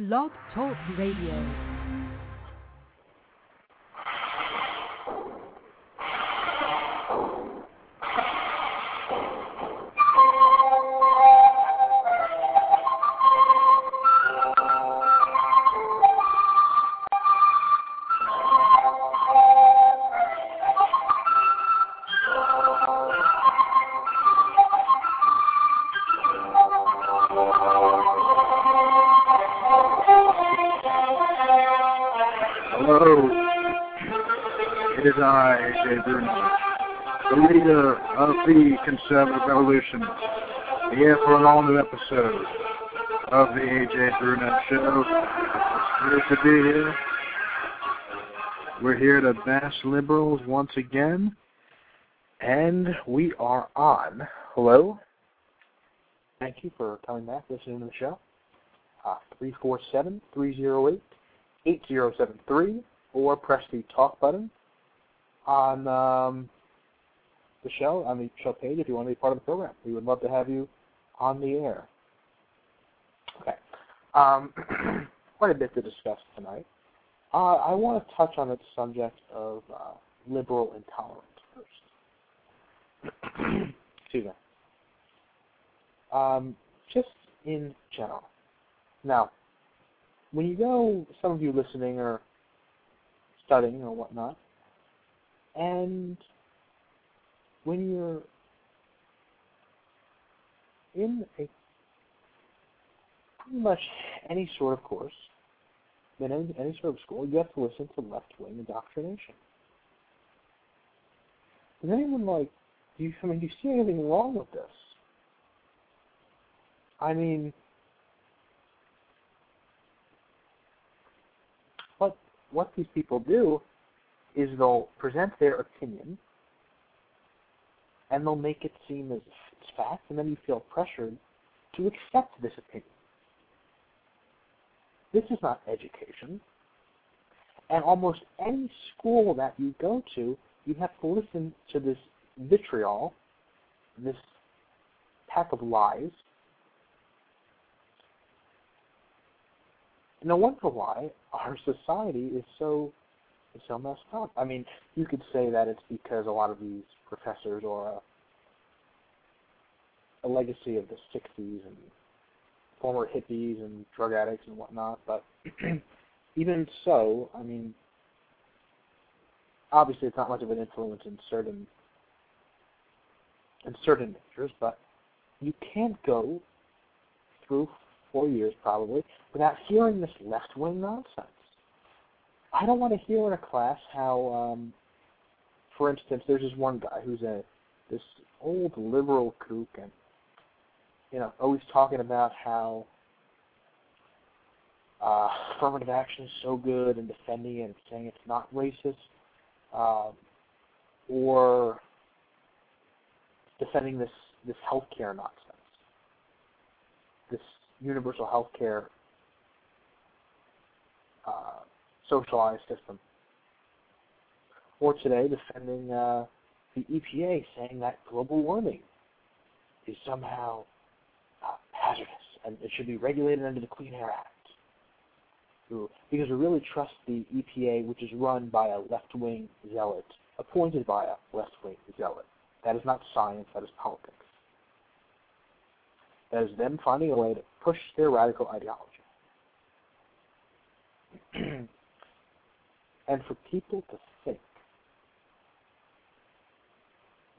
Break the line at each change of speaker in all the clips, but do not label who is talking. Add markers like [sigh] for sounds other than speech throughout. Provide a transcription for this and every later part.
Blog Talk Radio.
Revolution, here for an all-new episode of the Ajay Bruno Show. It's great to be here. We're here to bash liberals once again, and we are on. Hello. Thank you for coming back, listening to the show. Uh, 347 308 8073 or press the talk button on um, the show, on the show page if you want to be part of the program. We would love to have you on the air. Okay. Um, [clears throat] quite a bit to discuss tonight. Uh, I want to touch on the subject of uh, liberal intolerance first. [clears throat] Excuse me. Um, just in general. Now, when you go, some of you listening or studying or whatnot, and when you're in a pretty much any sort of course, in any, any sort of school, you have to listen to left-wing indoctrination. Is anyone like, do you, I mean, do you see anything wrong with this? I mean, what what these people do is they'll present their opinion and they'll make it seem as it's fact, and then you feel pressured to accept this opinion. This is not education. And almost any school that you go to, you have to listen to this vitriol, this pack of lies. No wonder why our society is so is so messed up. I mean, you could say that it's because a lot of these professors or a, a legacy of the '60s and former hippies and drug addicts and whatnot. But [clears throat] even so, I mean, obviously it's not much of an influence in certain in certain majors, but you can't go through four years probably without hearing this left wing nonsense. I don't want to hear in a class how, um, for instance, there's this one guy who's a this old liberal kook and you know always talking about how uh, affirmative action is so good and defending it and saying it's not racist, uh, or defending this this healthcare nonsense, this universal healthcare uh, socialized system. Or today, defending uh, the EPA, saying that global warming is somehow uh, hazardous and it should be regulated under the Clean Air Act. Because we really trust the EPA, which is run by a left-wing zealot, appointed by a left-wing zealot. That is not science, that is politics. That is them finding a way to push their radical ideology. [clears throat] and for people to think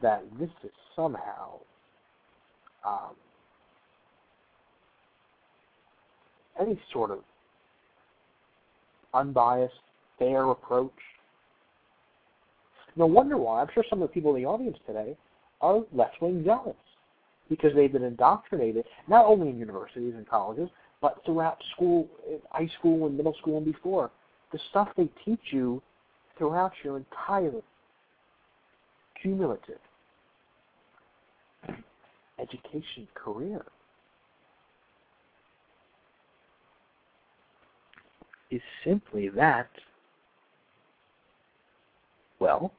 that this is somehow um, any sort of unbiased, fair approach. No wonder why. I'm sure some of the people in the audience today are left-wing zealots because they've been indoctrinated not only in universities and colleges, but throughout school, high school and middle school and before. The stuff they teach you throughout your entire cumulative education career is simply that, well,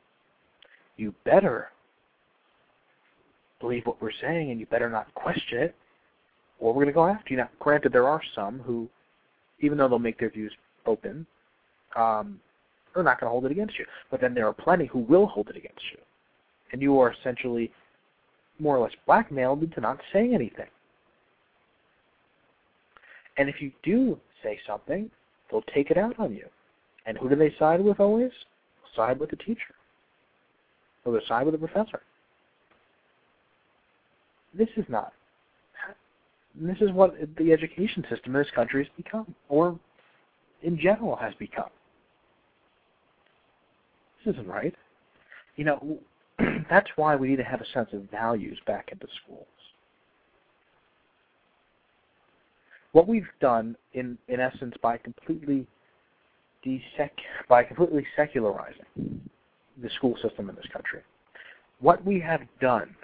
you better believe what we're saying and you better not question it, or we're going to go after you. Now, granted, there are some who, even though they'll make their views open, um, they're not going to hold it against you. But then there are plenty who will hold it against you, and you are essentially more or less blackmailed into not saying anything. And if you do say something, they'll take it out on you. And who do they side with always? Side with the teacher. Or they side with the professor. This is not. This is what the education system in this country has become, or in general has become. This isn't right. You know, that's why we need to have a sense of values back into schools. What we've done, in in essence, by completely by completely secularizing the school system in this country, what we have done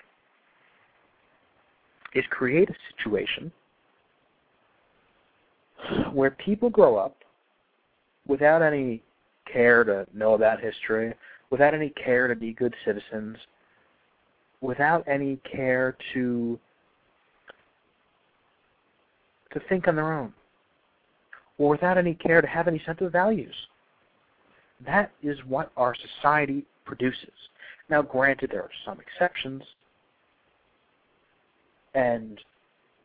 is create a situation where people grow up without any care to know about history, without any care to be good citizens, without any care to to think on their own, or without any care to have any sense of values. That is what our society produces. Now, granted, there are some exceptions, and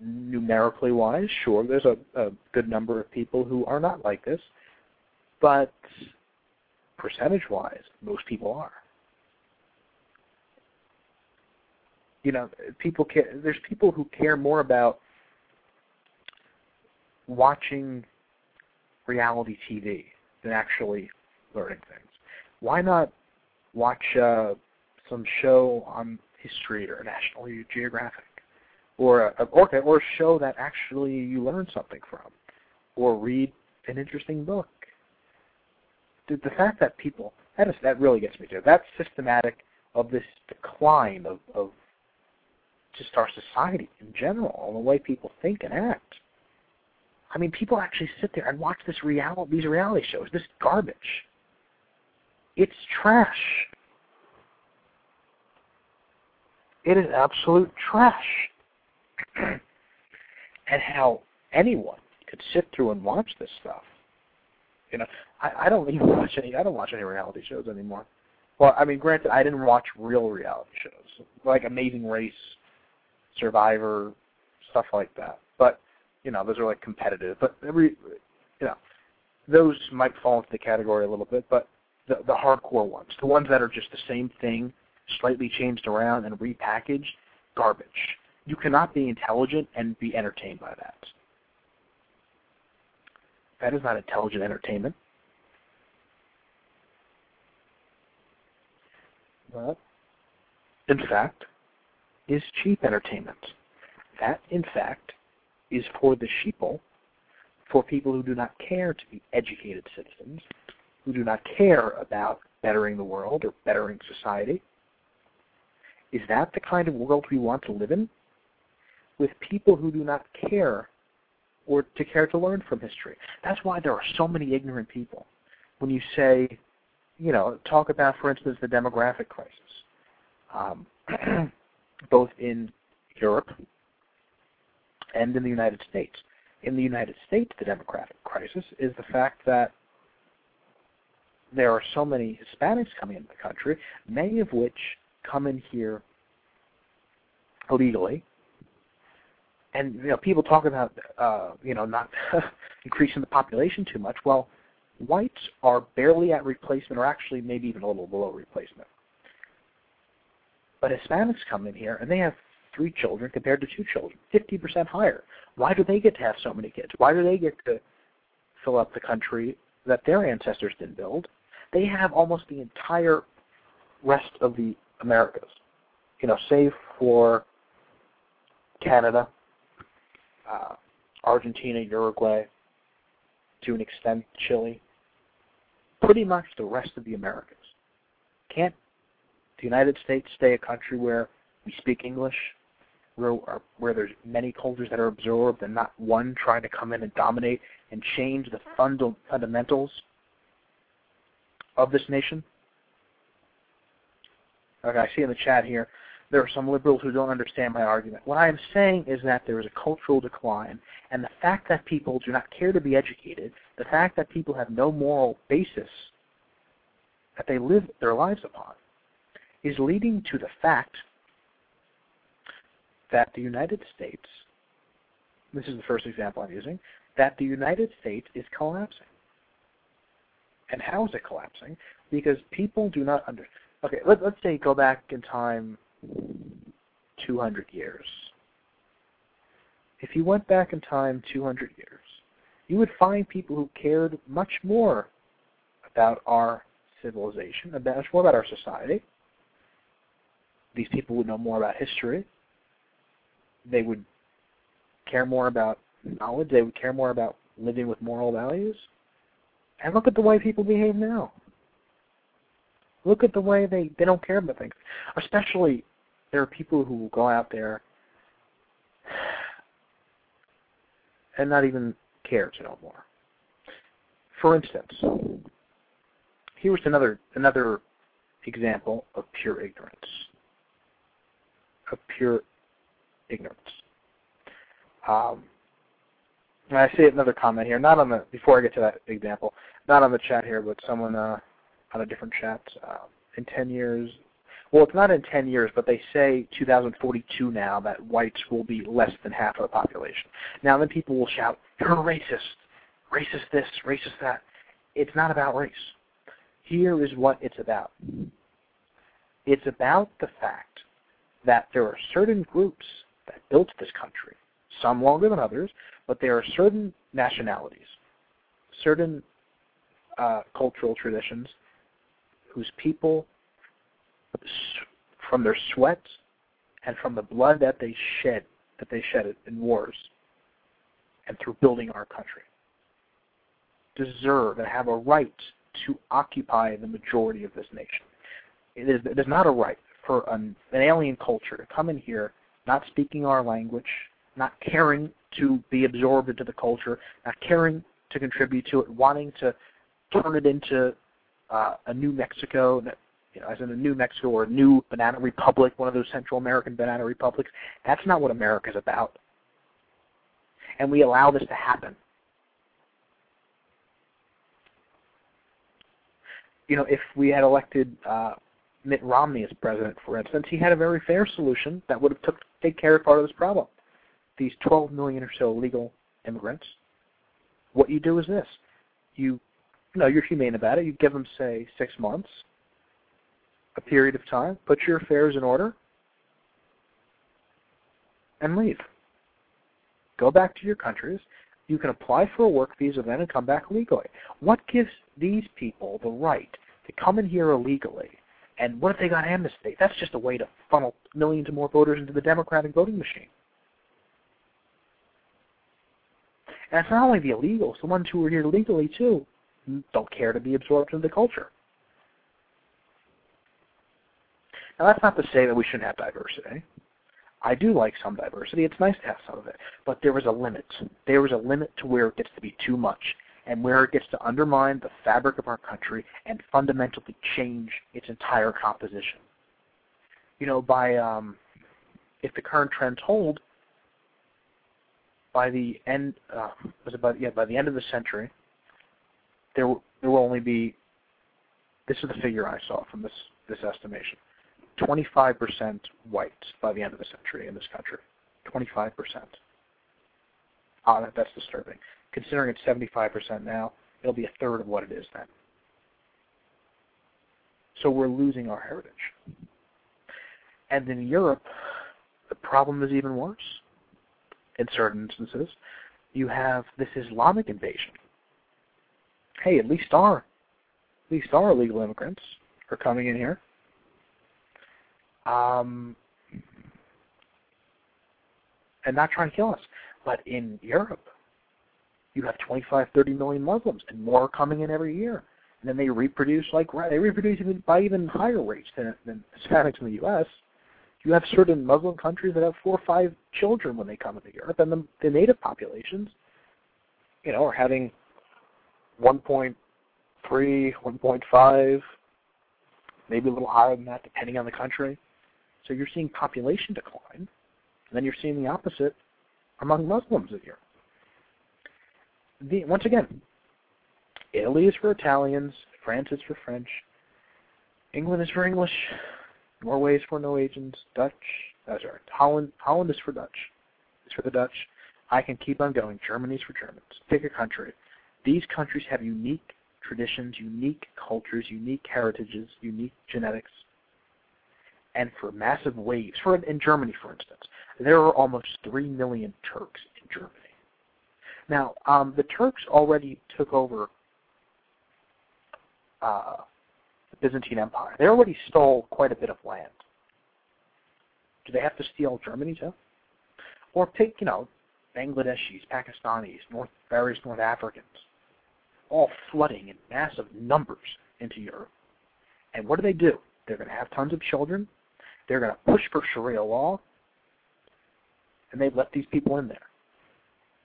numerically wise, sure, there's a, a good number of people who are not like this, but percentage wise, most people are. You know, people care. There's people who care more about watching reality TV than actually learning things. Why not watch uh, some show on history or National Geographic? or a, okay, or a show that actually you learn something from, or read an interesting book. The, the fact that people that is that really gets me to that's systematic of this decline of, of just our society in general, and the way people think and act. I mean, people actually sit there and watch this reality, these reality shows, this garbage. It's trash. It is absolute trash. [clears throat] and how anyone could sit through and watch this stuff. You know, I, I don't even watch any. I don't watch any reality shows anymore. Well, I mean, granted, I didn't watch real reality shows like Amazing Race, Survivor, stuff like that. But you know, those are like competitive. But every, you know, those might fall into the category a little bit. But the the hardcore ones, the ones that are just the same thing, slightly changed around and repackaged, garbage. You cannot be intelligent and be entertained by that. That is not intelligent entertainment. That, in fact, is cheap entertainment. That, in fact, is for the sheeple, for people who do not care to be educated citizens, who do not care about bettering the world or bettering society. Is that the kind of world we want to live in? with people who do not care or to care to learn from history. That's why there are so many ignorant people. When you say, you know, talk about, for instance, the demographic crisis, um, [clears throat] both in Europe and in the United States. In the United States, the demographic crisis is the fact that there are so many Hispanics coming into the country, many of which come in here illegally and you know people talk about uh, you know not [laughs] increasing the population too much. Well, whites are barely at replacement, or actually maybe even a little below replacement. But Hispanics come in here and they have three children compared to two children, 50% higher. Why do they get to have so many kids? Why do they get to fill up the country that their ancestors didn't build? They have almost the entire rest of the Americas, you know, save for Canada, uh, Argentina, Uruguay, to an extent Chile, pretty much the rest of the Americas. Can't the United States stay a country where we speak English, where where there's many cultures that are absorbed and not one trying to come in and dominate and change the funda- fundamentals of this nation? Okay, I see in the chat here there are some liberals who don't understand my argument. What I am saying is that there is a cultural decline, and the fact that people do not care to be educated, the fact that people have no moral basis that they live their lives upon, is leading to the fact that the United States, this is the first example I'm using, that the United States is collapsing. And how is it collapsing? Because people do not understand. Okay, let, let's say go back in time 200 years. If you went back in time 200 years, you would find people who cared much more about our civilization, about, much more about our society. These people would know more about history. They would care more about knowledge. They would care more about living with moral values. And look at the way people behave now. Look at the way they, they don't care about things. Especially, there are people who will go out there and not even care to know more. For instance, here's another another example of pure ignorance. Of pure ignorance. Um, and I see another comment here, not on the before I get to that example, not on the chat here, but someone uh, on a different chat. Uh, in 10 years, well, it's not in 10 years, but they say 2042 now that whites will be less than half of the population. Now then people will shout, you're a racist, racist this, racist that. It's not about race. Here is what it's about. It's about the fact that there are certain groups that built this country, some longer than others, but there are certain nationalities, certain uh, cultural traditions whose people, from their sweat and from the blood that they shed, that they shed in wars and through building our country, deserve and have a right to occupy the majority of this nation. It is, it is not a right for an, an alien culture to come in here, not speaking our language, not caring to be absorbed into the culture, not caring to contribute to it, wanting to turn it into uh, a new Mexico, you know, as in a new Mexico or a new banana republic, one of those Central American banana republics. That's not what America is about. And we allow this to happen. You know, if we had elected uh, Mitt Romney as president, for instance, he had a very fair solution that would have took take care of part of this problem. These 12 million or so illegal immigrants. What you do is this: you you know, you're humane about it. You give them, say, six months, a period of time, put your affairs in order, and leave. Go back to your countries. You can apply for a work visa then and come back legally. What gives these people the right to come in here illegally? And what if they got amnesty? That's just a way to funnel millions more voters into the Democratic voting machine. And it's not only the illegals, the ones who are here legally too don't care to be absorbed into the culture. Now that's not to say that we shouldn't have diversity. I do like some diversity. It's nice to have some of it. But there is a limit. There is a limit to where it gets to be too much and where it gets to undermine the fabric of our country and fundamentally change its entire composition. You know, by um, if the current trends hold, by the end uh, was by yeah by the end of the century, there there will only be this is the figure I saw from this this estimation. 25% whites by the end of the century in this country. 25%. Ah, that, that's disturbing. Considering it's 75% now, it'll be a third of what it is then. So we're losing our heritage. And in Europe, the problem is even worse. In certain instances, you have this Islamic invasion hey, at least our at least our illegal immigrants are coming in here. Um, and not trying to kill us. But in Europe, you have 25, 30 million Muslims, and more coming in every year. And then they reproduce like they reproduce even by even higher rates than, than Hispanics in the U.S. You have certain Muslim countries that have four or five children when they come into Europe, and the, the native populations, you know, are having 1.3, 1.5, maybe a little higher than that, depending on the country. So you're seeing population decline, and then you're seeing the opposite among Muslims in Europe. The, once again, Italy is for Italians, France is for French, England is for English, Norway is for Norwegians, Dutch, uh, sorry, Holland, Holland is for Dutch, is for the Dutch. I can keep on going. Germany is for Germans. Pick a country. These countries have unique traditions, unique cultures, unique heritages, unique genetics, and for massive waves. For in Germany, for instance, there are almost three million Turks in Germany. Now, um, the Turks already took over uh, the Byzantine Empire. They already stole quite a bit of land. Do they have to steal Germany too? Or take, you know, Bangladeshis, Pakistanis, North, various North Africans, all flooding in massive numbers into Europe. And what do they do? They're going to have tons of children. They're going to push for Sharia law. And they've let these people in there.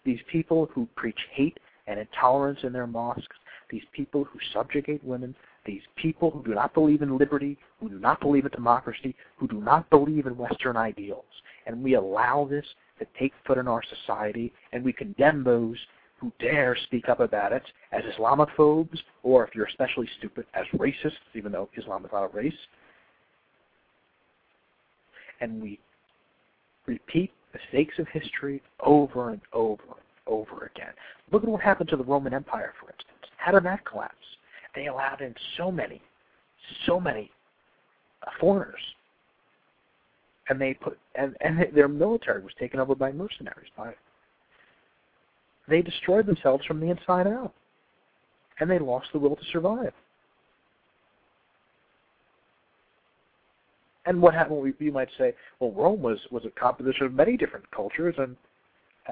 These people who preach hate and intolerance in their mosques, these people who subjugate women, these people who do not believe in liberty, who do not believe in democracy, who do not believe in Western ideals. And we allow this to take foot in our society, and we condemn those who dare speak up about it as Islamophobes, or if you're especially stupid, as racists, even though Islam is not a race. And we repeat the mistakes of history over and over and over again. Look at what happened to the Roman Empire, for instance. How did that collapse? They allowed in so many, so many uh, foreigners, and they put and and their military was taken over by mercenaries. By they destroyed themselves from the inside out, and they lost the will to survive. And what happened? We, you might say, well, Rome was was a composition of many different cultures, and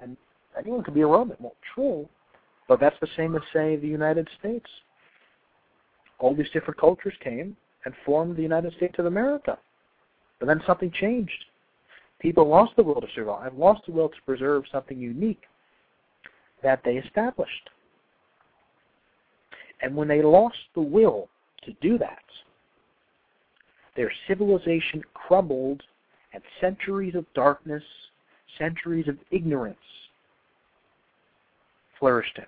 and anyone could be a Roman. Well, true, but that's the same as say the United States. All these different cultures came and formed the United States of America. But then something changed. People lost the will to survive, lost the will to preserve something unique that they established. And when they lost the will to do that, their civilization crumbled and centuries of darkness, centuries of ignorance flourished in.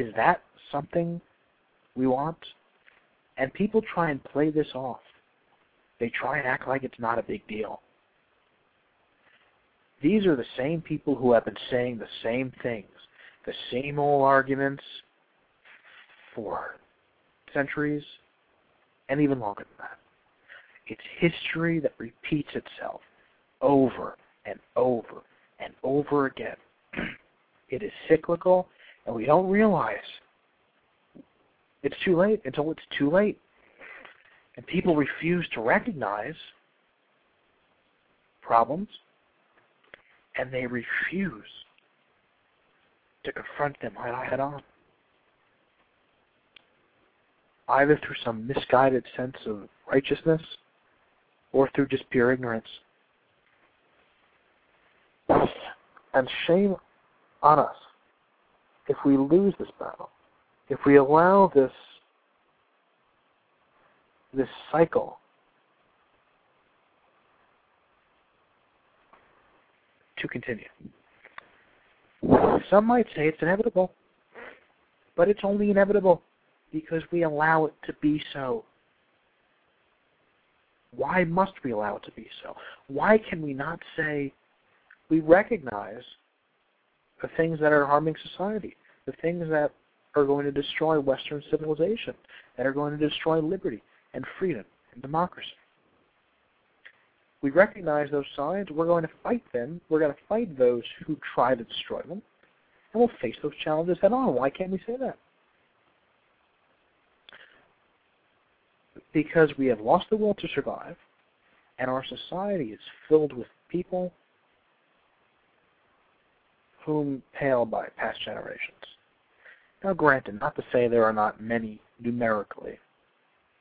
Is that something we want? And people try and play this off. They try and act like it's not a big deal. These are the same people who have been saying the same things, the same old arguments for centuries and even longer than that. It's history that repeats itself over and over and over again. [clears throat] it is cyclical and we don't realize it's too late until it's too late. And people refuse to recognize problems, and they refuse to confront them head on. Either through some misguided sense of righteousness or through just pure ignorance. And shame on us if we lose this battle, if we allow this this cycle to continue. Some might say it's inevitable, but it's only inevitable because we allow it to be so. Why must we allow it to be so? Why can we not say we recognize the things that are harming society, the things that are going to destroy Western civilization, that are going to destroy liberty and freedom and democracy. We recognize those signs. We're going to fight them. We're going to fight those who try to destroy them. And we'll face those challenges head on. Why can't we say that? Because we have lost the will to survive, and our society is filled with people whom pale by past generations. Now, granted, not to say there are not many numerically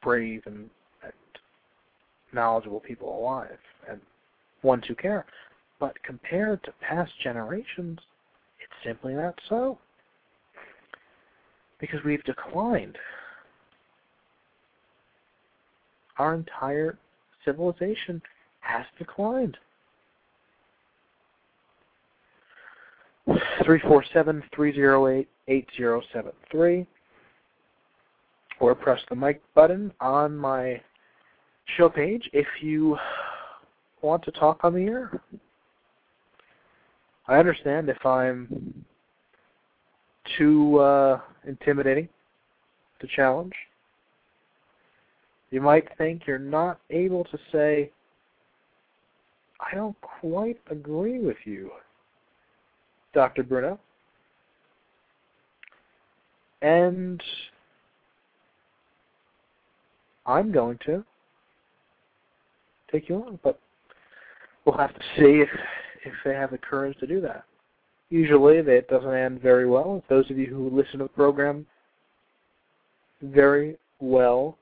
brave and, and knowledgeable people alive and ones who care, but compared to past generations, it's simply not so. Because we've declined our entire civilization has declined. Three four seven three zero eight eight zero seven three, or press the mic button on my show page if you want to talk on the air. I understand if I'm too uh, intimidating to challenge. You might think you're not able to say, I don't quite agree with you, Dr. Bruno. And I'm going to take you on, but we'll have to see if if they have the courage to do that. Usually, it doesn't end very well. Those of you who listen to the program very well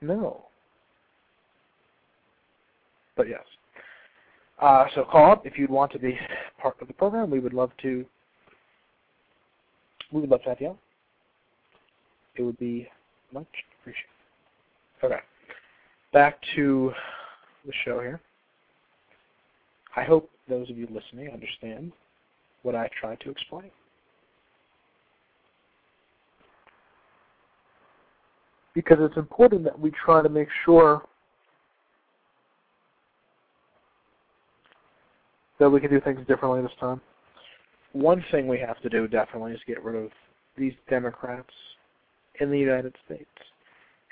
know. But yes. Uh, so call up if you'd want to be part of the program. We would love to. We would love to have you. It would be much appreciated. Okay. Back to the show here. I hope those of you listening understand what I tried to explain. Because it's important that we try to make sure that we can do things differently this time. One thing we have to do definitely is get rid of these Democrats in the United States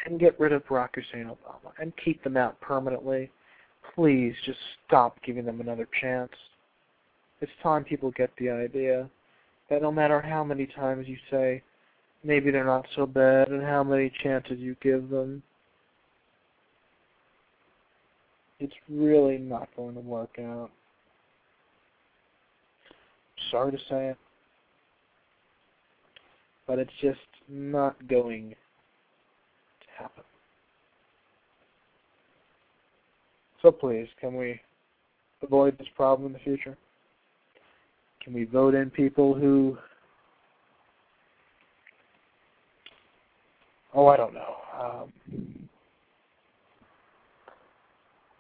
and get rid of Barack Hussein Obama and keep them out permanently. Please just stop giving them another chance. It's time people get the idea that no matter how many times you say maybe they're not so bad and how many chances you give them, it's really not going to work out. Sorry to say it, but it's just not going to happen. So please, can we avoid this problem in the future? Can we vote in people who oh I don't know. Um,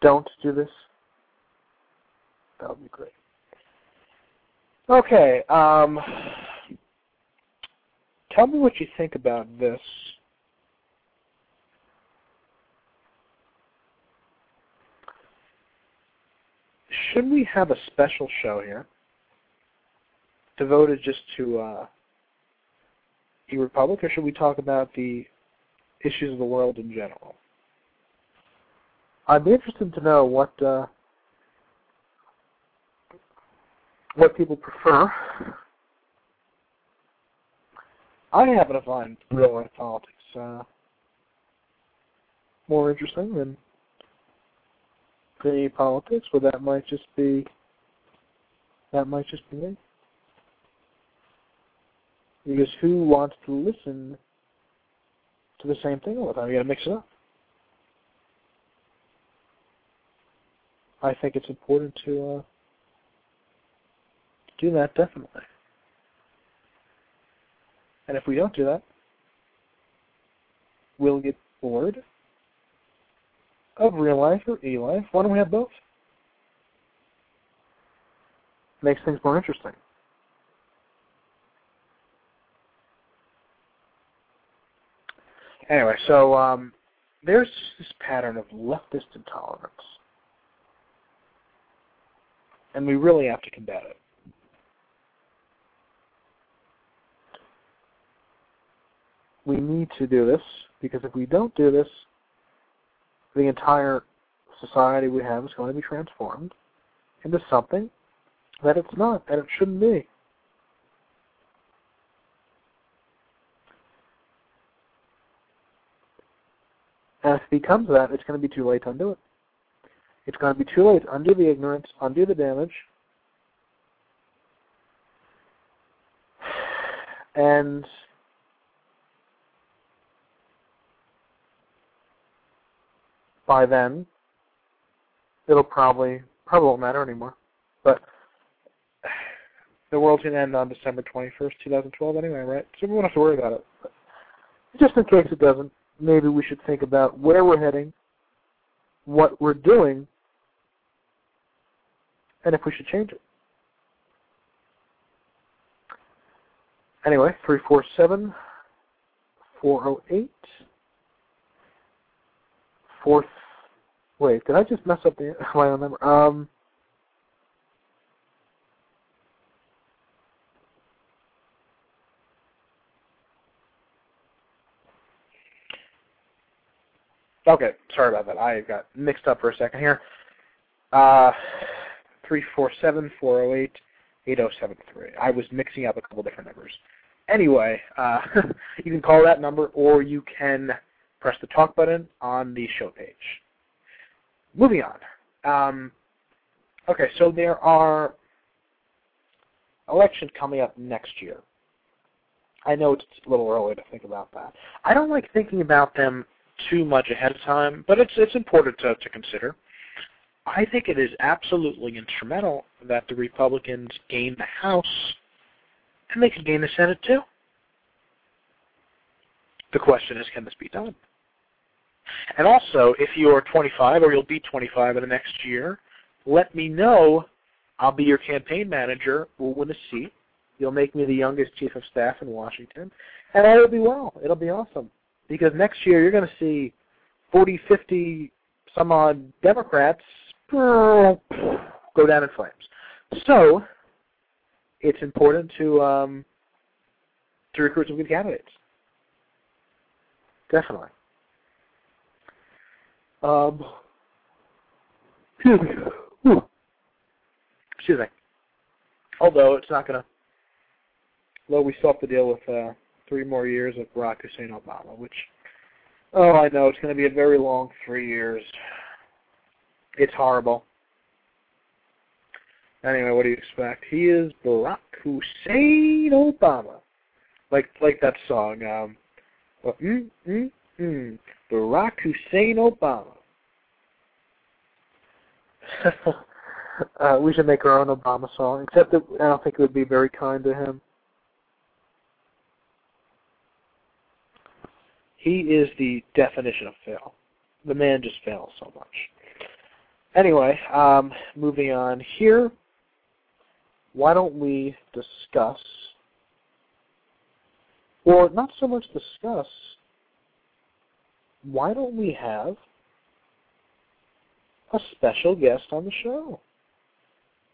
don't do this. That would be great. Okay. Um, tell me what you think about this. Should we have a special show here devoted just to uh, eRepublik, or should we talk about the issues of the world in general? I'd be interested to know what uh, what people prefer. I happen to find real life politics uh, more interesting than the politics, but that might just be that might just be me. Because who wants to listen the same thing all the time? You got to mix it up. I think it's important to uh, do that definitely. And if we don't do that, we'll get bored of real life or e life. Why don't we have both? Makes things more interesting. Anyway, so um, there's this pattern of leftist intolerance. And we really have to combat it. We need to do this because if we don't do this, the entire society we have is going to be transformed into something that it's not, that it shouldn't be. If it becomes that, it's going to be too late to undo it. It's going to be too late to undo the ignorance, undo the damage, and by then, it'll probably probably won't matter anymore. But the world's to end on December 21st, 2012 anyway, right? So we won't have to worry about it. But just in case it doesn't, maybe we should think about where we're heading, what we're doing, and if we should change it. Anyway, 347 408 fourth. Wait, did I just mess up the [laughs] my own number? Um. Okay, sorry about that. I got mixed up for a second here. Uh, three four seven four zero eight eight zero seven three. I was mixing up a couple different numbers. Anyway, uh, [laughs] you can call that number, or you can press the talk button on the show page. Moving on. Um, okay, so there are elections coming up next year. I know it's a little early to think about that. I don't like thinking about them too much ahead of time, but it's it's important to, to consider. I think it is absolutely instrumental that the Republicans gain the House and they can gain the Senate too. The question is, can this be done? And also, if you're 25 or you'll be 25 in the next year, let me know. I'll be your campaign manager. We'll win a seat. You'll make me the youngest chief of staff in Washington, and all will be well. It'll be awesome. Because next year you're going to see 40, 50, some odd Democrats go down in flames. So it's important to um, to recruit some good candidates. Definitely. Um, excuse me. Although it's not going to, though we still have to deal with uh, three more years of Barack Hussein Obama, which, oh, I know, it's going to be a very long three years. It's horrible. Anyway, what do you expect? He is Barack Hussein Obama. Like like that song. Um, well, mm, mm, mm, Barack Hussein Obama. [laughs] uh, we should make our own Obama song, except that I don't think it would be very kind to him. He is the definition of fail. The man just fails so much. Anyway, um, moving on here, why don't we discuss, or not so much discuss, why don't we have a special guest on the show?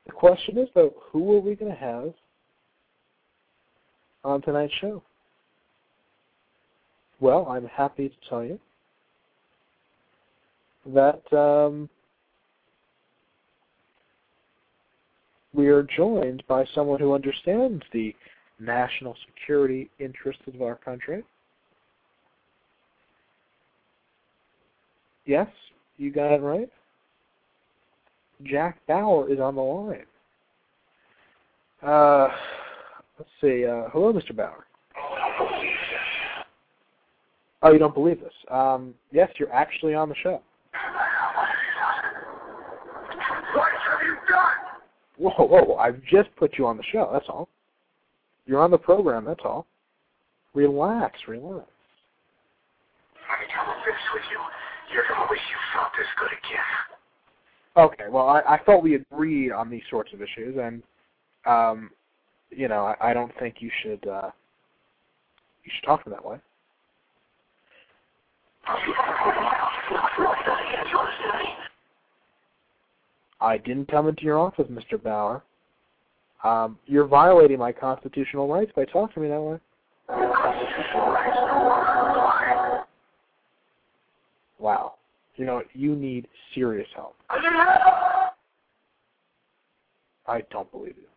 The question is, though, who are we going to have on tonight's show? Well, I'm happy to tell you that um, we are joined by someone who understands the national security interests of our country. Yes, you got it right. Jack Bauer is on the line. Uh, let's see. Uh, hello, Mr. Bauer. Oh, you don't believe this? Um, yes, you're actually on the show.
What have you done?
Whoa, whoa, whoa! I've just put you on the show. That's all. You're on the program. That's all. Relax, relax.
I can tell this with you. You're you felt this good again.
Okay, well, I, I thought we agreed on these sorts of issues, and um, you know, I, I don't think you should uh, you should talk to them that way. I didn't come into your office, Mr. Bauer. Um, you're violating my constitutional rights by talking to me that way. Wow. You know, you need serious help. I don't believe you.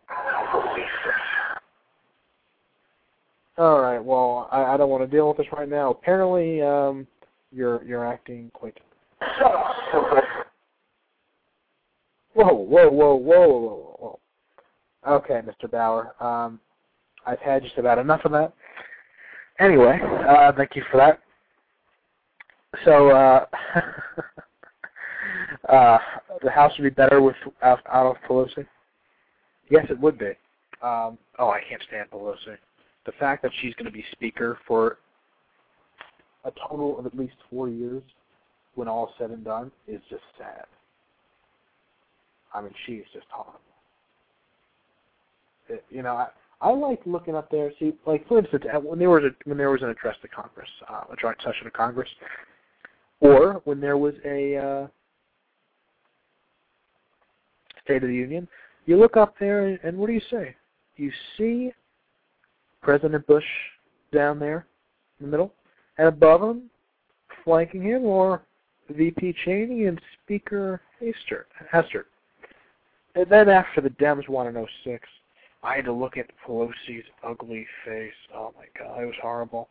All right. Well, I, I don't want to deal with this right now. Apparently, um, you're you're acting quite. Whoa, whoa, whoa, whoa, whoa, whoa. Okay, Mr. Bauer. Um, I've had just about enough of that. Anyway, uh, thank you for that. So, uh, [laughs] uh, the House would be better with out, out of Pelosi. Yes, it would be. Um, oh, I can't stand Pelosi. The fact that she's going to be Speaker for a total of at least four years, when all said and done, is just sad. I mean, she is just horrible. It, you know, I, I like looking up there. See, like for instance, when there was a when there was an address to Congress, uh, a joint session of Congress, or when there was a uh, State of the Union, you look up there and, and what do you say? You see President Bush down there in the middle, and above him, flanking him, or VP Cheney and Speaker. Hastert. And then after the Dems won in 06, I had to look at Pelosi's ugly face. Oh my god, it was horrible.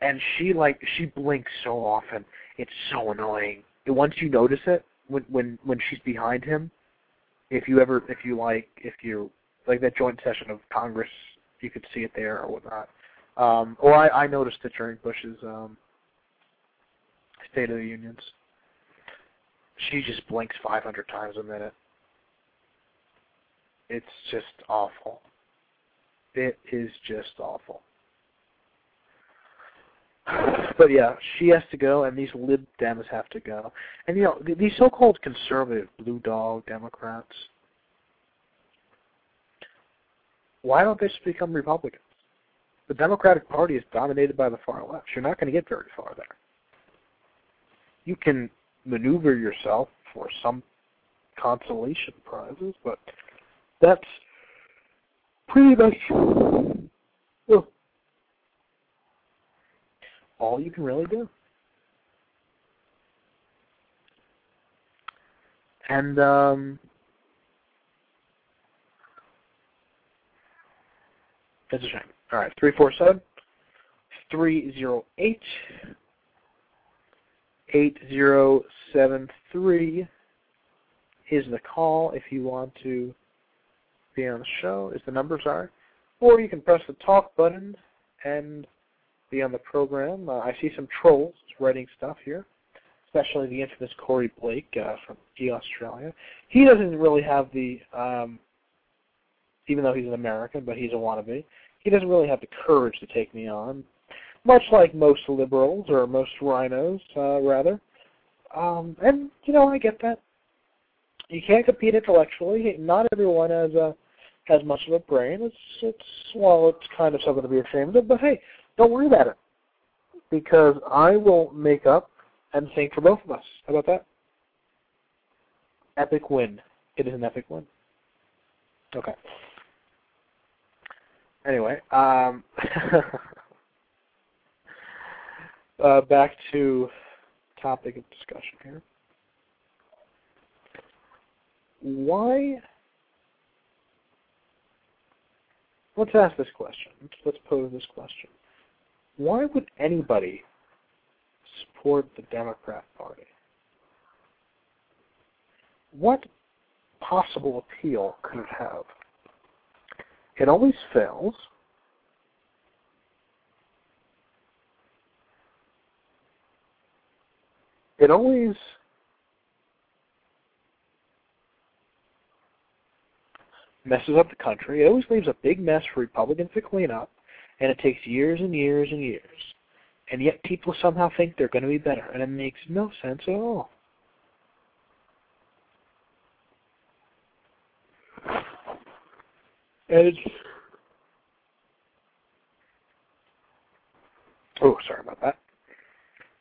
And she like she blinks so often. It's so annoying. And once you notice it, when when when she's behind him, if you ever if you like if you like that joint session of Congress, you could see it there or whatnot. Um, or I, I noticed it during Bush's um, State of the Unions. She just blinks 500 times a minute. It's just awful. It is just awful. [sighs] But yeah, she has to go, and these lib Dems have to go. And you know, these so-called conservative blue dog Democrats, why don't they just become Republicans? The Democratic Party is dominated by the far left. You're not going to get very far there. You can maneuver yourself for some consolation prizes, but that's pretty much well, all you can really do. And um, that's a shame. All right, three four seven three zero eight eight zero seven three is the call if you want to be on the show, is the numbers are. Or you can press the talk button and be on the program. Uh, I see some trolls writing stuff here, especially the infamous Corey Blake uh, from G Australia. He doesn't really have the, um, even though he's an American, but he's a wannabe, he doesn't really have the courage to take me on, much like most liberals, or most RINOs, uh, rather. Um, and, you know, I get that. You can't compete intellectually. Not everyone has a has much of a brain. It's it's well, it's kind of something to be ashamed of. But hey, don't worry about it because I will make up and sing for both of us. How about that? Epic win. It is an epic win. Okay. Anyway, um, [laughs] uh, back to topic of discussion here. Why let's ask this question. Let's, let's pose this question. Why would anybody support the Democrat Party? What possible appeal could it have? It always fails. It always messes up the country. It always leaves a big mess for Republicans to clean up, and it takes years and years and years. And yet people somehow think they're going to be better, and it makes no sense at all. It's oh, sorry about that.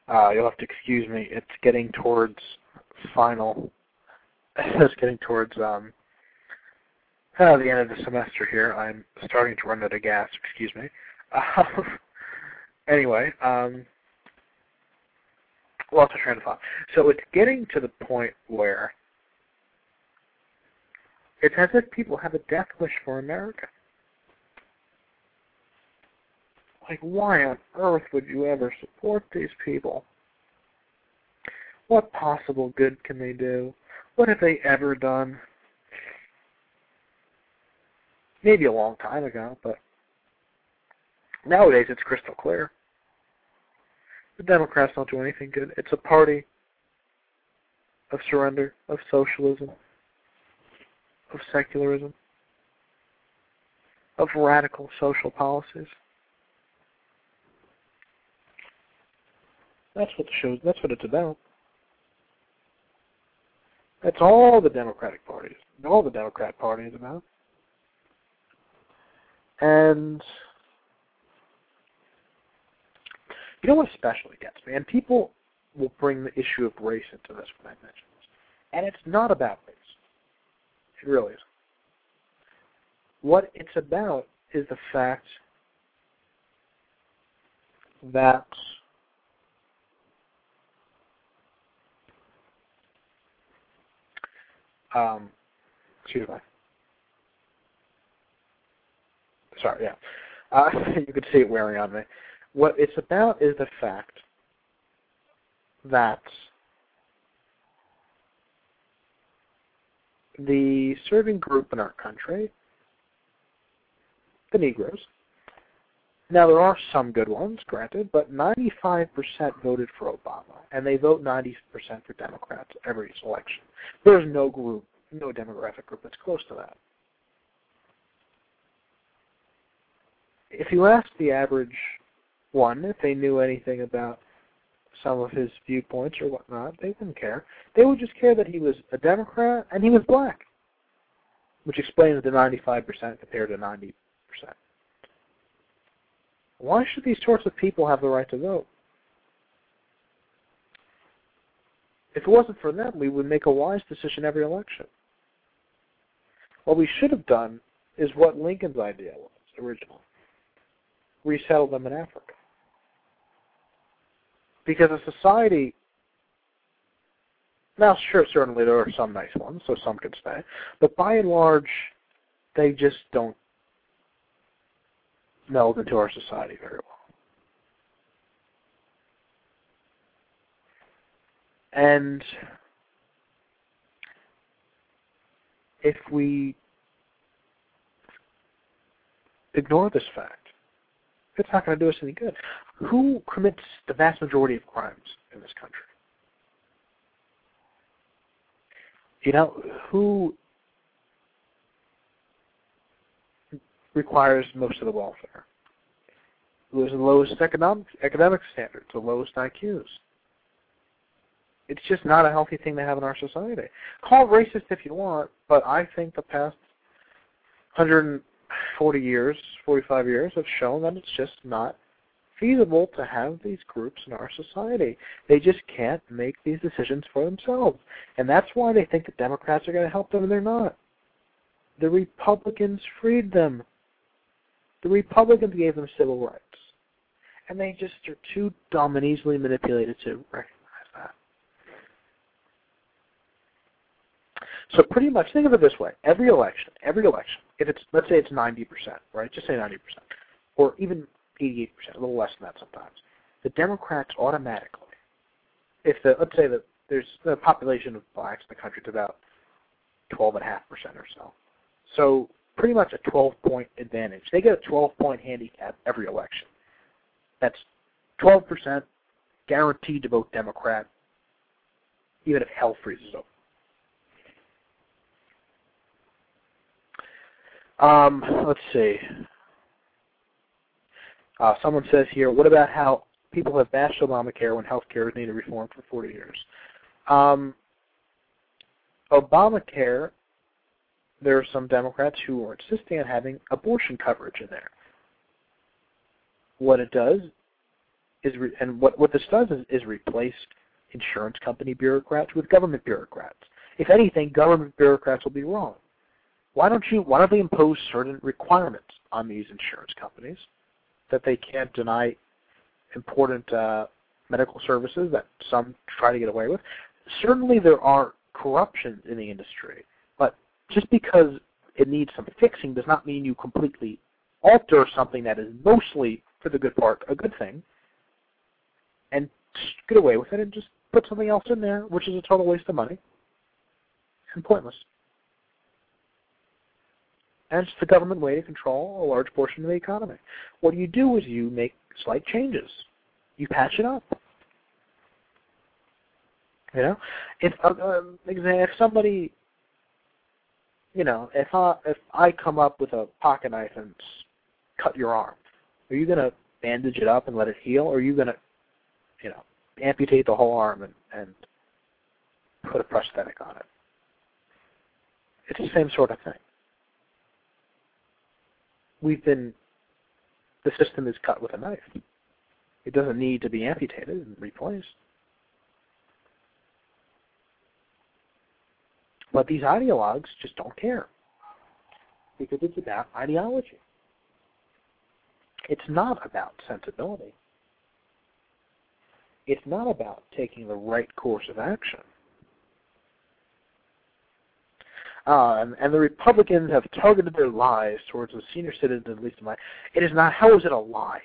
Uh, you'll have to excuse me. It's getting towards final. [laughs] it's getting towards um, uh, the end of the semester here. I'm starting to run out of gas. Excuse me. Um, [laughs] anyway, um, train of thought. So it's getting to the point where it's as if people have a death wish for America. Like, why on earth would you ever support these people? What possible good can they do? What have they ever done? maybe a long time ago, but nowadays it's crystal clear. The Democrats don't do anything good. It's a party of surrender, of socialism, of secularism, of radical social policies. That's what the show. That's what it's about. That's all the Democratic Party is. All the Democrat Party is about. And you know what especially gets me? And people will bring the issue of race into this when I mention this. And it's not about race. It really is. What it's about is the fact that um, excuse me. Sorry, yeah. Uh, [laughs] you can see it wearing on me. What it's about is the fact that the serving group in our country, the Negroes, now there are some good ones, granted, but 95% voted for Obama, and they vote 90% for Democrats every election. There's no group, no demographic group that's close to that. If you ask the average one if they knew anything about some of his viewpoints or whatnot, they wouldn't care. They would just care that he was a Democrat and he was black, which explains the 95% compared to 90%. Why should these sorts of people have the right to vote? If it wasn't for them, we would make a wise decision every election. What we should have done is what Lincoln's idea was originally. Resettle them in Africa. Because a society now sure certainly there are some nice ones, so some can stay. But by and large they just don't meld into our society very well. And if we ignore this fact, it's not going to do us any good. Who commits the vast majority of crimes in this country? You know, who requires most of the welfare? Who has the lowest economic academic standards, the lowest IQs? It's just not a healthy thing to have in our society. Call it racist if you want, but I think the past 140 years, 45 years have shown that it's just not feasible to have these groups in our society. They just can't make these decisions for themselves. And that's why they think the Democrats are going to help them, and they're not. The Republicans freed them. The Republicans gave them civil rights. And they just are too dumb and easily manipulated to recognize that. So pretty much think of it this way. Every election, every election, if it's let's say it's ninety percent, right? Just say ninety percent. Or even 88%, a little less than that sometimes. The Democrats automatically, if the let's say that there's the population of blacks in the country is about 12.5% or so. So pretty much a 12 point advantage. They get a 12 point handicap every election. That's 12% guaranteed to vote Democrat, even if hell freezes over. Um, let's see. Uh, someone says here, what about how people have bashed Obamacare when health care has needed reform for 40 years? Um, Obamacare, there are some Democrats who are insisting on having abortion coverage in there. What it does is, re- and what, what this does is, is replace insurance company bureaucrats with government bureaucrats. If anything, government bureaucrats will be wrong. Why don't you? Why don't they impose certain requirements on these insurance companies? That they can't deny important uh, medical services that some try to get away with. Certainly, there are corruptions in the industry, but just because it needs some fixing does not mean you completely alter something that is mostly, for the good part, a good thing, and get away with it and just put something else in there, which is a total waste of money and pointless. And it's the government way to control a large portion of the economy. What do you do is you make slight changes. You patch it up. You know, if uh, um, if somebody, you know, if I if I come up with a pocket knife and cut your arm, are you gonna bandage it up and let it heal, or are you gonna, you know, amputate the whole arm and, and put a prosthetic on it. It's the same sort of thing. We've been, the system is cut with a knife. It doesn't need to be amputated and replaced. But these ideologues just don't care because it's about ideology. It's not about sensibility. It's not about taking the right course of action. Uh, and, the Republicans have targeted their lies towards the senior citizens, at least in my. It is not. How is it a lie?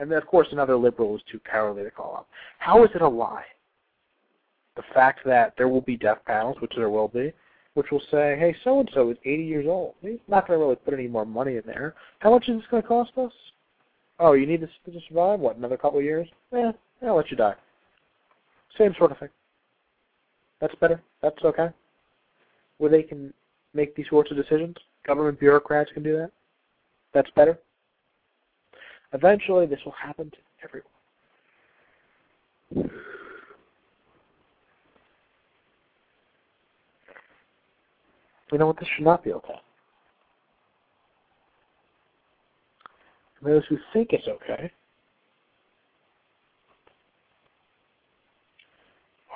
And then, of course, another liberal is too cowardly to call out. How is it a lie? The fact that there will be death panels, which there will be, which will say, hey, so and so is 80 years old. He's not going to really put any more money in there. How much is this going to cost us? Oh, you need this to survive? What, another couple of years? Eh, I'll let you die. Same sort of thing. That's better. That's okay. Where they can make these sorts of decisions. Government bureaucrats can do that. That's better. Eventually, this will happen to everyone. You know what? This should not be okay. And those who think it's okay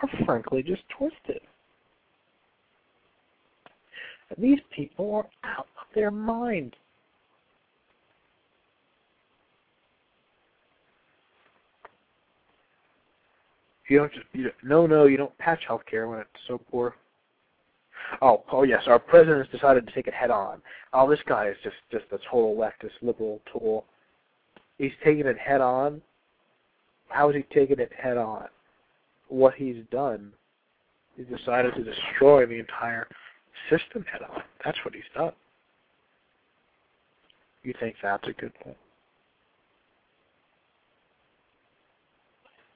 are frankly just twisted. These people are out of their mind. You don't just you don't, no no you don't patch healthcare when it's so poor. Oh, oh yes, our president has decided to take it head on. Oh, this guy is just just a total leftist liberal tool. He's taking it head on. How is he taking it head on? What he's done, he's decided to destroy the entire system head on. That's what he's done. You think that's a good thing?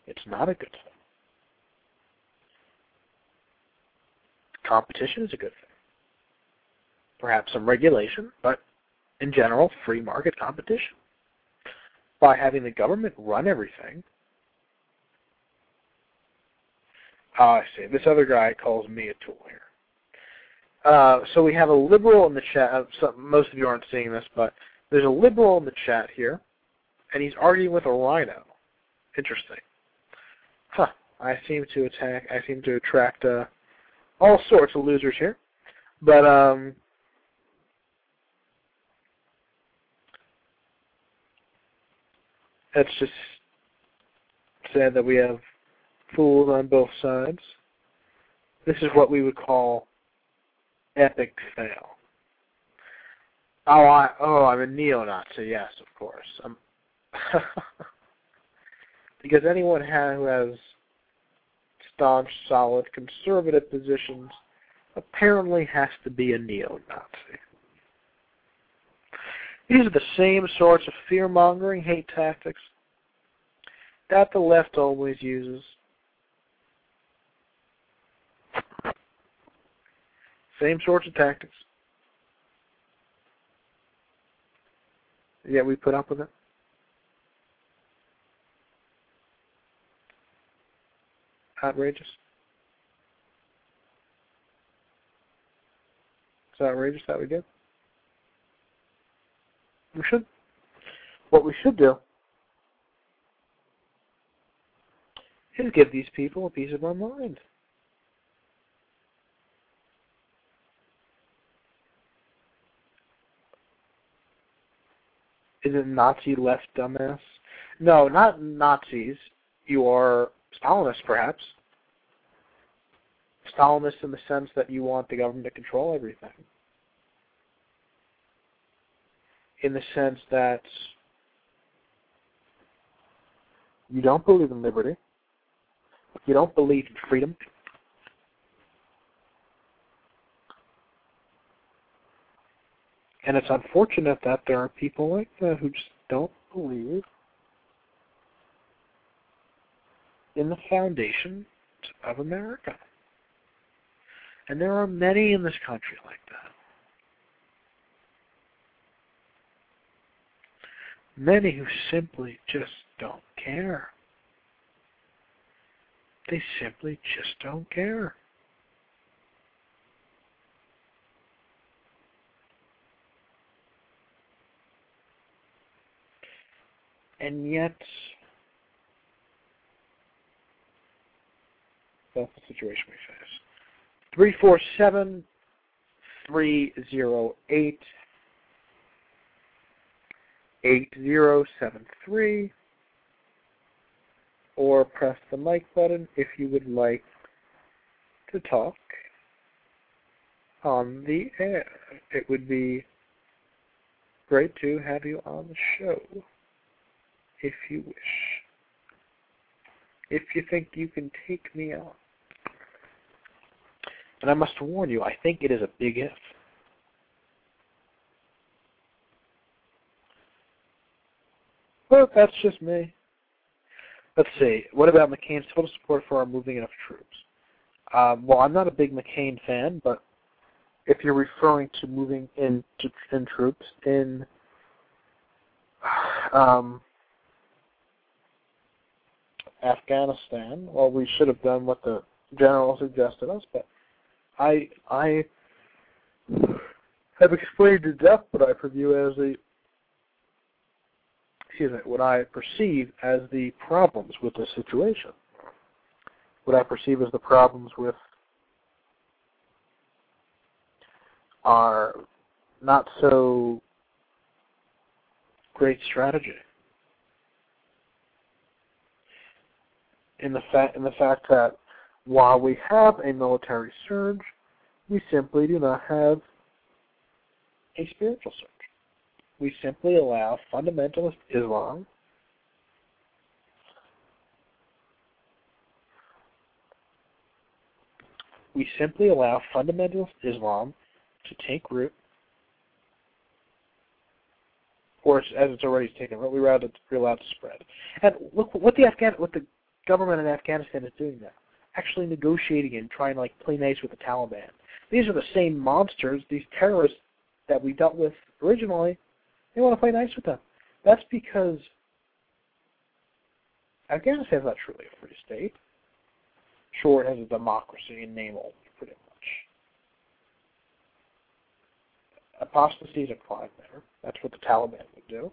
It's not a good thing. competition is a good thing. Perhaps some regulation, but in general, free market competition. By having the government run everything. Oh, I see. This other guy calls me a tool here. Uh, so we have a liberal in the chat. Uh, so most of you aren't seeing this, but there's a liberal in the chat here, and he's arguing with a RINO. Interesting. Huh. I seem to attack. I seem to attract uh, all sorts of losers here. But um that's just sad that we have fools on both sides. This is what we would call epic fail. Oh, I oh, I'm a neo-Nazi. Yes, of course. I'm [laughs] because anyone who has staunch, solid, conservative positions apparently has to be a neo-Nazi. These are the same sorts of fear-mongering hate tactics that the left always uses. Same sorts of tactics. Yet we put up with it. outrageous? It's outrageous that we do. We should. What we should do is give these people a piece of our mind. Is it Nazi left dumbass? No, not Nazis. You are Stalinist, perhaps. Stalinist in the sense that you want the government to control everything. In the sense that you don't believe in liberty, you don't believe in freedom, and it's unfortunate that there are people like that who just don't believe in the foundation of America. And there are many in this country like that. Many who simply just don't care. They simply just don't care. And yet, that's the situation we face. 347 308 8073 or press the mic button if you would like to talk on the air. It would be great to have you on the show if you wish. If you think you can take me on. And I must warn you, I think it is a big if. But that's just me. Let's see. What about McCain's total support for our moving in of troops? Um, well, I'm not a big McCain fan, but if you're referring to moving in, to, in troops in [sighs] um, Afghanistan, well, we should have done what the general suggested us, but I I have explained in depth what I perceive as the excuse me, what I perceive as the problems with the situation. What I perceive as the problems with our not so great strategy. In the fact in the fact that while we have a military surge, we simply do not have a spiritual surge. We simply allow fundamentalist Islam we simply allow fundamentalist Islam to take root, or as it's already taken root, we allow it, we allow it to spread. And look what the Afghan, what the government in Afghanistan is doing now actually negotiating and trying to like play nice with the Taliban. These are the same monsters, these terrorists that we dealt with originally. They want to play nice with them. That's because Afghanistan's not truly a free state. Sure, it has a democracy in name only, pretty much. Apostasy is a crime there. That's what the Taliban would do.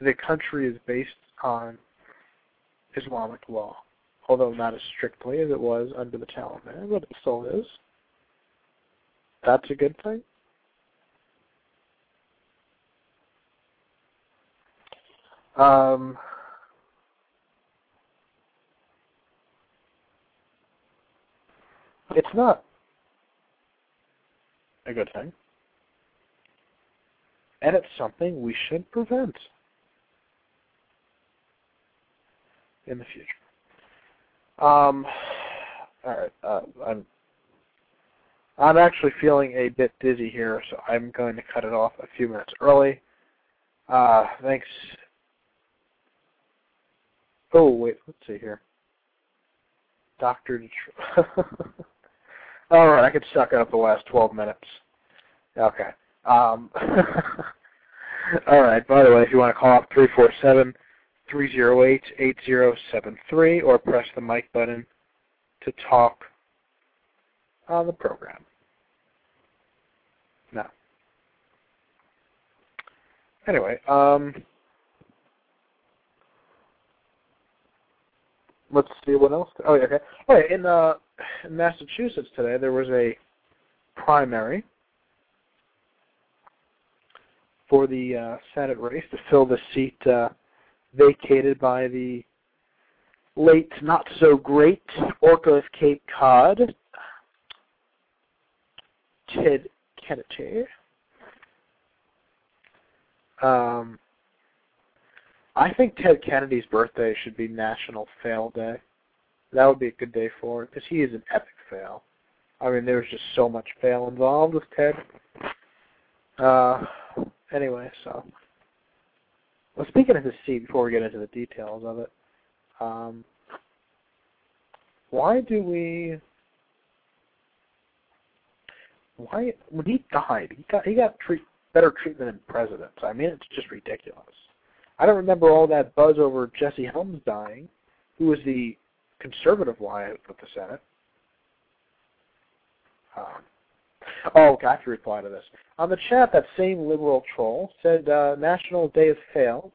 The country is based on Islamic law, although not as strictly as it was under the Taliban, but it still is. That's a good thing. Um, it's not a good thing. And it's something we should prevent. In the future. Um, all right, uh, I'm I'm actually feeling a bit dizzy here, so I'm going to cut it off a few minutes early. Uh, thanks. Oh wait, let's see here. Doctor Detroit. [laughs] all right, I could suck it up the last 12 minutes. Okay. Um, [laughs] all right. By the way, if you want to call up three four seven 308-8073 or press the mic button to talk on the program. Now, anyway, um, let's see what else. Oh, yeah, okay. Oh, yeah, in, uh, Massachusetts today, there was a primary for the uh, Senate race to fill the seat uh, vacated by the late not so great Orca of Cape Cod, Ted Kennedy. Um, I think Ted Kennedy's birthday should be National Fail Day. That would be a good day for it because he is an epic fail. I mean, there was just so much fail involved with Ted. Uh, anyway, so well, speaking of the seat, before we get into the details of it, um, why do we? Why when he died, he got he got treat, better treatment than presidents. I mean, it's just ridiculous. I don't remember all that buzz over Jesse Helms dying. who was the conservative Wyatt of the Senate. Um, oh, have to reply to this. On the chat, that same liberal troll said uh, National Day of Fail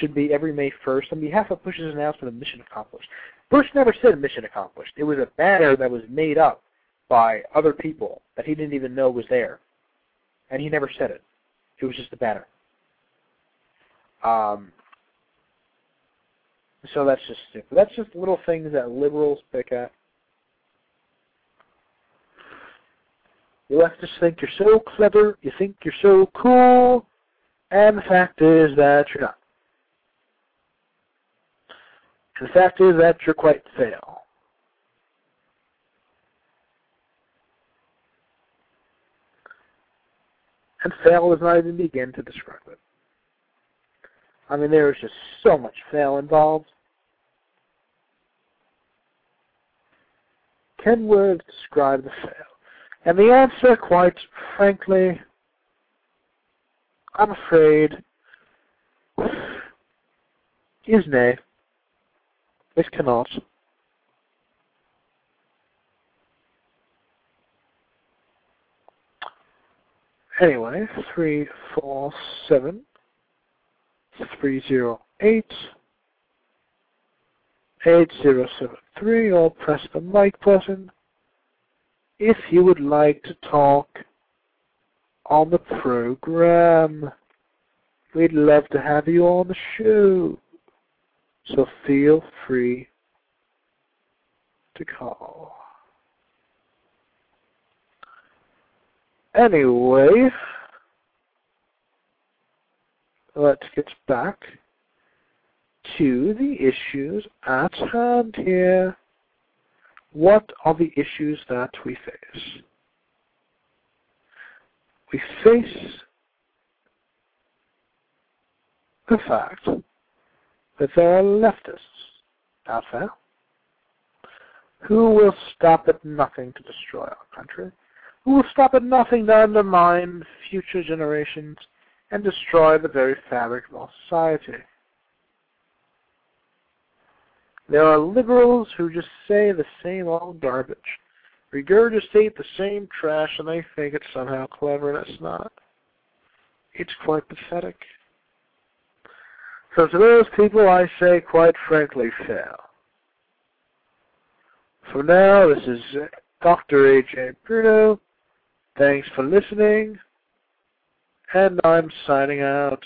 should be every May 1st on behalf of Bush's announcement of mission accomplished. Bush never said mission accomplished. It was a banner that was made up by other people that he didn't even know was there. And he never said it. It was just a banner. Um, so that's just stupid. That's just little things that liberals pick at. You leftists think you're so clever, you think you're so cool, and the fact is that you're not. And the fact is that you're quite fail. And fail does not even begin to describe it. I mean, there is just so much fail involved. Can words describe the fail? And the answer, quite frankly, I'm afraid, is nay. It cannot. Anyway, three, four, seven, three, zero, eight, eight, zero, seven, three. Or press the mic button if you would like to talk on the program. We'd love to have you on the show. So feel free to call. Anyway, let's get back to the issues at hand here. What are the issues that we face? We face the fact that there are leftists out there who will stop at nothing to destroy our country, who will stop at nothing to undermine future generations and destroy the very fabric of our society. There are liberals who just say the same old garbage, regurgitate the same trash, and they think it's somehow clever, and it's not. It's quite pathetic. So to those people, I say, quite frankly, fail. For now, this is Dr. Ajay Bruno. Thanks for listening, and I'm signing out.